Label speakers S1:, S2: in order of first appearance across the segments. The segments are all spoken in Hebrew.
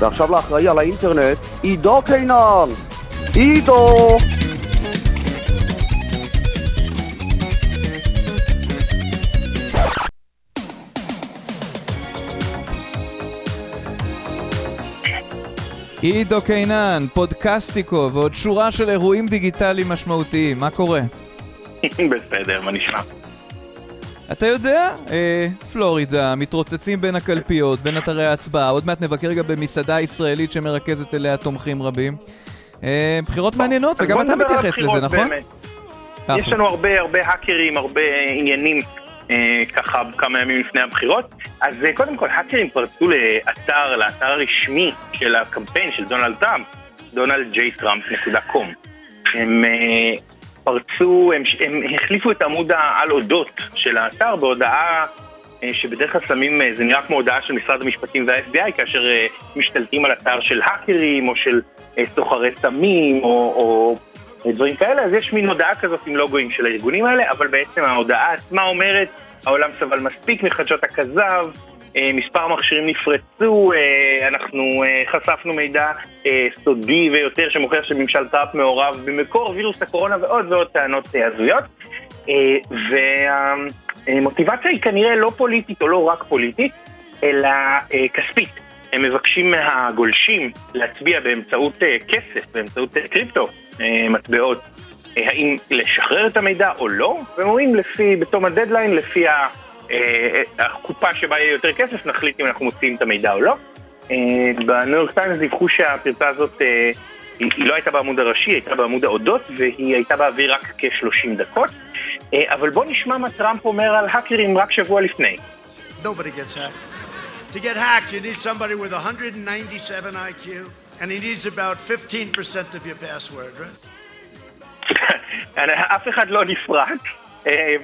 S1: ועכשיו לאחראי על האינטרנט, עידו קינן! עידו!
S2: עידו קינן, פודקסטיקו ועוד שורה של אירועים דיגיטליים משמעותיים, מה קורה?
S3: בסדר, מה נשמע?
S2: אתה יודע, אה, פלורידה, מתרוצצים בין הקלפיות, בין אתרי ההצבעה, עוד מעט נבקר גם במסעדה ישראלית שמרכזת אליה תומכים רבים. אה, בחירות מעניינות, וגם אתה מתייחס לזה, נכון?
S3: יש לנו הרבה הרבה האקרים, הרבה עניינים אה, ככה כמה ימים לפני הבחירות. אז אה, קודם כל, האקרים פרצו לאתר, לאתר הרשמי של הקמפיין של דונלד טראמפ, donaldjtrump.com. הם אה, פרצו, הם, הם החליפו את עמוד העל אודות של האתר בהודעה שבדרך כלל שמים, זה נראה כמו הודעה של משרד המשפטים וה-FBI כאשר משתלטים על אתר של האקרים או של סוחרי סמים או, או דברים כאלה, אז יש מין הודעה כזאת עם לוגוים של הארגונים האלה, אבל בעצם ההודעה עצמה אומרת, העולם סבל מספיק מחדשות הכזב, מספר מכשירים נפרצו, אנחנו חשפנו מידע סודי ויותר שמוכיח שממשל טראמפ מעורב במקור וירוס הקורונה ועוד ועוד טענות הזויות. והמוטיבציה היא כנראה לא פוליטית או לא רק פוליטית, אלא כספית. הם מבקשים מהגולשים להצביע באמצעות כסף, באמצעות קריפטו, מטבעות, האם לשחרר את המידע או לא, והם אומרים לפי, בתום הדדליין, לפי הקופה שבה יהיה יותר כסף, נחליט אם אנחנו מוציאים את המידע או לא. בניו יורק טיימס דיווחו שהפרצה הזאת, היא לא הייתה בעמוד הראשי, היא הייתה בעמוד האודות, והיא הייתה באוויר רק כ-30 דקות. אבל בואו נשמע מה טראמפ אומר על האקרים רק שבוע לפני.
S4: Nobody gets hacked. To get hacked, you need somebody with 197 IQ, and he needs about 15% of your password, right?
S3: אף אחד לא נפרץ.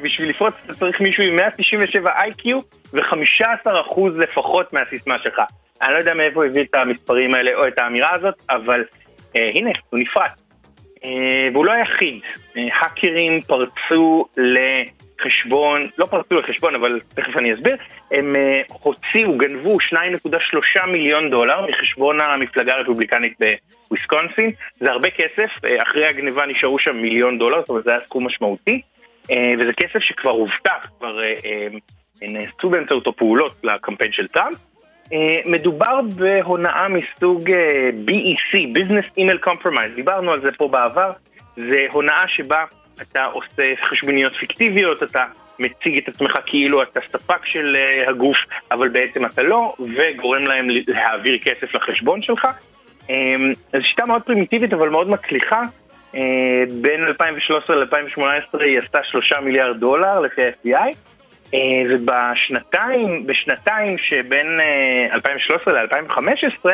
S3: בשביל לפרוץ אתה צריך מישהו עם 197 IQ ו-15% לפחות מהסיסמה שלך. אני לא יודע מאיפה הביא את המספרים האלה או את האמירה הזאת, אבל אה, הנה, הוא נפרץ. אה, והוא לא היחיד. אה, האקרים פרצו לחשבון, לא פרצו לחשבון, אבל תכף אני אסביר, הם אה, הוציאו, גנבו 2.3 מיליון דולר מחשבון המפלגה הרפובליקנית בוויסקונסין. זה הרבה כסף, אה, אחרי הגניבה נשארו שם מיליון דולר, זאת אומרת זה היה סכום משמעותי. וזה כסף שכבר הובטח, כבר נעשו באמצעותו פעולות לקמפיין של טראמפ. מדובר בהונאה מסוג BEC, Business Email Compromise, דיברנו על זה פה בעבר, זה הונאה שבה אתה עושה חשבוניות פיקטיביות, אתה מציג את עצמך כאילו אתה ספק של הגוף, אבל בעצם אתה לא, וגורם להם להעביר כסף לחשבון שלך. זו שיטה מאוד פרימיטיבית אבל מאוד מצליחה. בין 2013 ל-2018 היא עשתה 3 מיליארד דולר לפי ה-FBI ובשנתיים, בשנתיים שבין 2013 ל-2015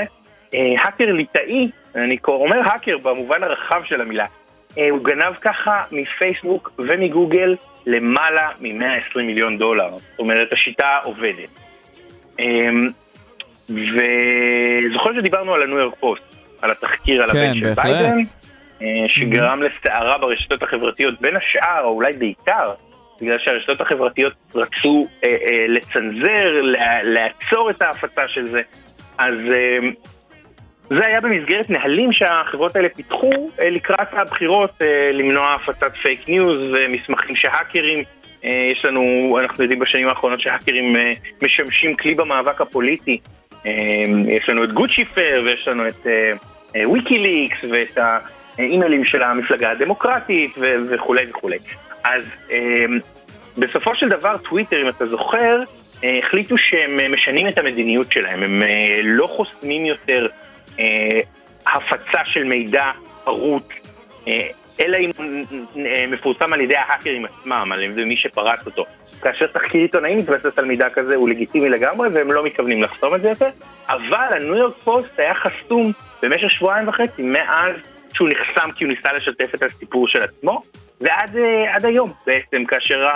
S3: האקר ליטאי, אני אומר האקר במובן הרחב של המילה, הוא גנב ככה מפייסבוק ומגוגל למעלה מ-120 מיליון דולר, זאת אומרת השיטה עובדת. וזוכר שדיברנו על הניו יורק פוסט, על התחקיר על הבן של ביידן, שגרם לסערה ברשתות החברתיות, בין השאר, או אולי בעיקר, בגלל שהרשתות החברתיות רצו אה, אה, לצנזר, לה, לעצור את ההפצה של זה. אז אה, זה היה במסגרת נהלים שהחברות האלה פיתחו אה, לקראת הבחירות, אה, למנוע הפצת פייק ניוז ומסמכים שהאקרים, אה, יש לנו, אנחנו יודעים בשנים האחרונות שהאקרים אה, משמשים כלי במאבק הפוליטי. אה, יש לנו את גוציפר ויש לנו את אה, אה, ויקיליקס ואת האימיילים של המפלגה הדמוקרטית ו- וכולי וכולי. אז אה, בסופו של דבר טוויטר, אם אתה זוכר, אה, החליטו שהם משנים את המדיניות שלהם, הם אה, לא חוסמים יותר אה, הפצה של מידע פרוט, אה, אלא אם אה, מפורסם על ידי ההאקרים עצמם, על ידי מי שפרץ אותו. כאשר תחקיר עיתונאי מתבסס על מידע כזה הוא לגיטימי לגמרי והם לא מתכוונים לחסום את זה יותר, אבל הניו יורק פוסט היה חסום במשך שבועיים וחצי מאז שהוא נחסם כי הוא ניסה לשתף את הסיפור של עצמו, ועד עד היום בעצם, כאשר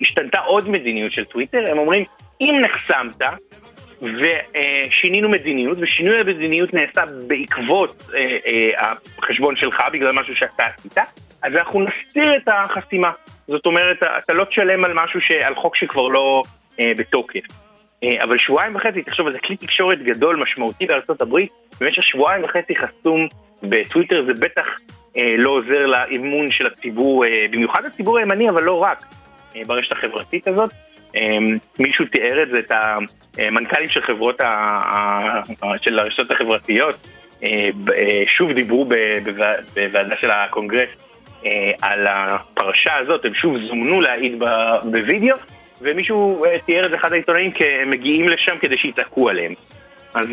S3: השתנתה עוד מדיניות של טוויטר, הם אומרים, אם נחסמת ושינינו מדיניות, ושינוי המדיניות נעשה בעקבות החשבון שלך, בגלל משהו שאתה עשית, אז אנחנו נסתיר את החסימה. זאת אומרת, אתה לא תשלם על משהו, על חוק שכבר לא בתוקף. אבל שבועיים וחצי, תחשוב, זה כלי תקשורת גדול, משמעותי הברית, במשך שבועיים וחצי חסום בטוויטר, זה בטח לא עוזר לאמון של הציבור, במיוחד הציבור הימני, אבל לא רק, ברשת החברתית הזאת. מישהו תיאר את זה, את המנכ"לים של חברות, ה... של הרשתות החברתיות, שוב דיברו בוועדה של הקונגרס על הפרשה הזאת, הם שוב זומנו להעיד בווידאו, ומישהו תיאר את אחד העיתונאים כמגיעים לשם כדי שיצעקו עליהם. אז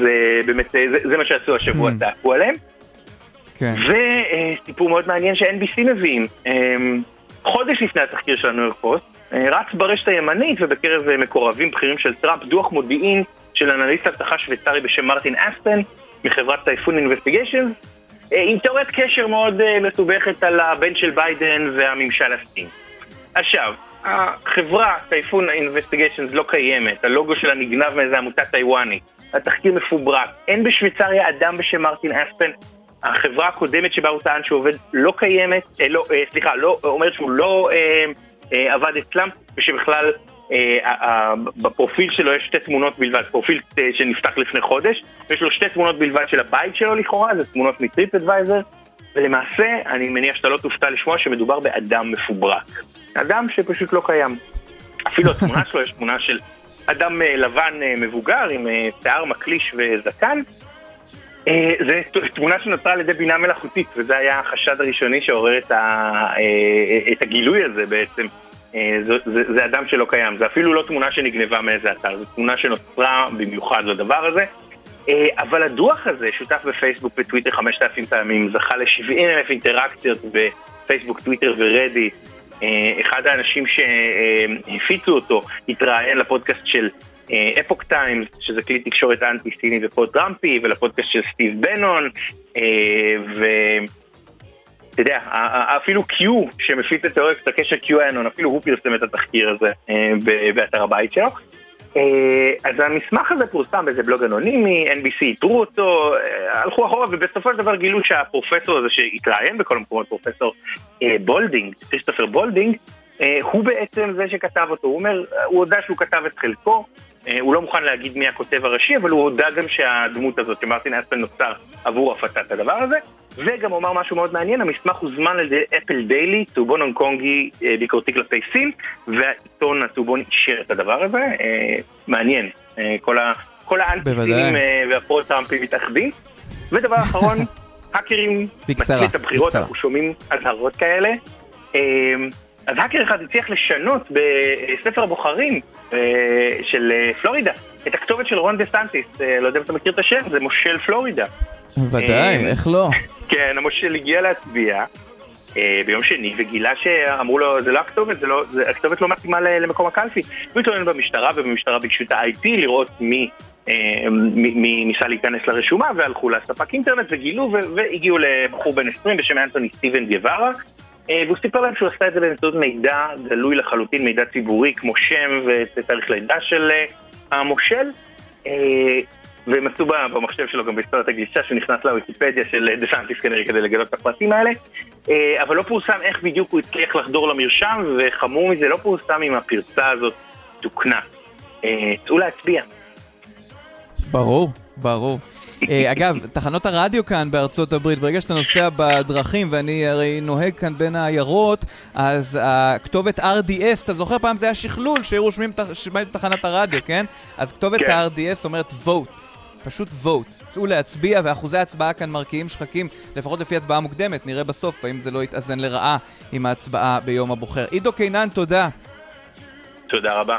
S3: באמת, זה, זה מה שעשו השבוע, mm. צעקו עליהם. כן. וסיפור מאוד מעניין ש-NBC מביאים. חודש לפני התחקיר של הניו יורק פוסט, רץ ברשת הימנית ובקרב מקורבים בכירים של טראמפ דוח מודיעין של אנליסט אבטחה שוויצרי בשם מרטין אספן מחברת Typhoon Investigation עם תיאוריית קשר מאוד מסובכת על הבן של ביידן והממשל הסיני. עכשיו, החברה Typhoon Investigation לא קיימת, הלוגו שלה נגנב מאיזה עמותה טיוואנית, התחקיר מפוברק, אין בשוויצריה אדם בשם מרטין אספן, החברה הקודמת שבה הוא טען שהוא עובד לא קיימת, אה, לא, אה, סליחה, לא, אומרת שהוא לא אה, אה, עבד אצלם, ושבכלל אה, בפרופיל שלו יש שתי תמונות בלבד, פרופיל אה, שנפתח לפני חודש, ויש לו שתי תמונות בלבד של הבית שלו לכאורה, זה תמונות מטריפ אדוויזר, ולמעשה, אני מניח שאתה לא תופתע לשמוע שמדובר באדם מפוברק. אדם שפשוט לא קיים. אפילו התמונה שלו יש תמונה של אדם לבן מבוגר עם שיער מקליש וזקן. זו תמונה שנוצרה על ידי בינה מלאכותית, וזה היה החשד הראשוני שעורר את, ה, את הגילוי הזה בעצם. זה, זה, זה אדם שלא קיים, זה אפילו לא תמונה שנגנבה מאיזה אתר, זו תמונה שנוצרה במיוחד לדבר הזה. אבל הדוח הזה, שותף בפייסבוק וטוויטר 5,000 פעמים, זכה ל-70 אלף אינטראקציות בפייסבוק, טוויטר ורדיט. אחד האנשים שהפיצו אותו התראיין לפודקאסט של אפוק טיימס, שזה כלי תקשורת אנטי-סיני ופרו-טראמפי, ולפודקאסט של סטיב בנון, ואתה יודע, אפילו Q, שמפיץ את תיאוריית הקשר QAnon, אפילו הוא פרסם את התחקיר הזה באתר הבית שלו. אז המסמך הזה פורסם באיזה בלוג אנונימי, NBC איתרו אותו, הלכו אחורה ובסופו של דבר גילו שהפרופסור הזה שהתראיין בכל המקומות, פרופסור בולדינג, כריסטופר בולדינג, הוא בעצם זה שכתב אותו, הוא אומר, הוא הודה שהוא כתב את חלקו, הוא לא מוכן להגיד מי הכותב הראשי, אבל הוא הודה גם שהדמות הזאת, שמרטין אספן נוצר עבור הפצת הדבר הזה, וגם הוא אמר משהו מאוד מעניין, המסמך הוזמן על ידי Apple Daily, צהובון הונג קונגי ביקורתי כלפי סין, והעיתון הצהובון אישר את הדבר הזה, מעניין, כל, ה, כל האנטי-סינים והפרו-טראמפים מתאחדים. ודבר אחרון, האקרים מצליחים את הבחירות, אנחנו שומעים אזהרות כאלה. אז האקר אחד הצליח לשנות בספר הבוחרים של פלורידה את הכתובת של רון דה סנטיס, לא יודע אם אתה מכיר את השם, זה מושל פלורידה.
S2: ודאי, איך לא?
S3: כן, המושל הגיע להצביע ביום שני וגילה שאמרו לו, זה לא הכתובת, זה לא, זה, הכתובת לא מתאימה למקום הקלפי. הוא התלונן במשטרה, ובמשטרה ביקשו את ה-IP לראות מי מי ניסה להיכנס לרשומה והלכו לספק אינטרנט וגילו והגיעו לבחור בן 20 בשם אנטוני סטיבן גווארה והוא סיפר להם שהוא עשה את זה באמצעות מידע גלוי לחלוטין, מידע ציבורי כמו שם ותאריך לידה של המושל והם עשו במחשב שלו גם בהיסטוריית הגלישה שהוא נכנס לוויקיפדיה של דה סנטיס כנראה כדי לגלות את הפרטים האלה. אבל לא פורסם איך בדיוק הוא הצליח לחדור למרשם וחמור מזה לא פורסם אם הפרצה הזאת תוקנה. צאו להצביע.
S2: ברור, ברור. אגב, תחנות הרדיו כאן בארצות הברית, ברגע שאתה נוסע בדרכים, ואני הרי נוהג כאן בין העיירות, אז הכתובת RDS, אתה זוכר פעם זה היה שכלול שהיו רושמים את תחנת הרדיו, כן? אז כתובת כן. ה-RDS אומרת vote. פשוט vote, צאו להצביע, ואחוזי ההצבעה כאן מרקיעים שחקים, לפחות לפי הצבעה מוקדמת, נראה בסוף האם זה לא יתאזן לרעה עם ההצבעה ביום הבוחר. עידו קינן, תודה.
S3: תודה רבה.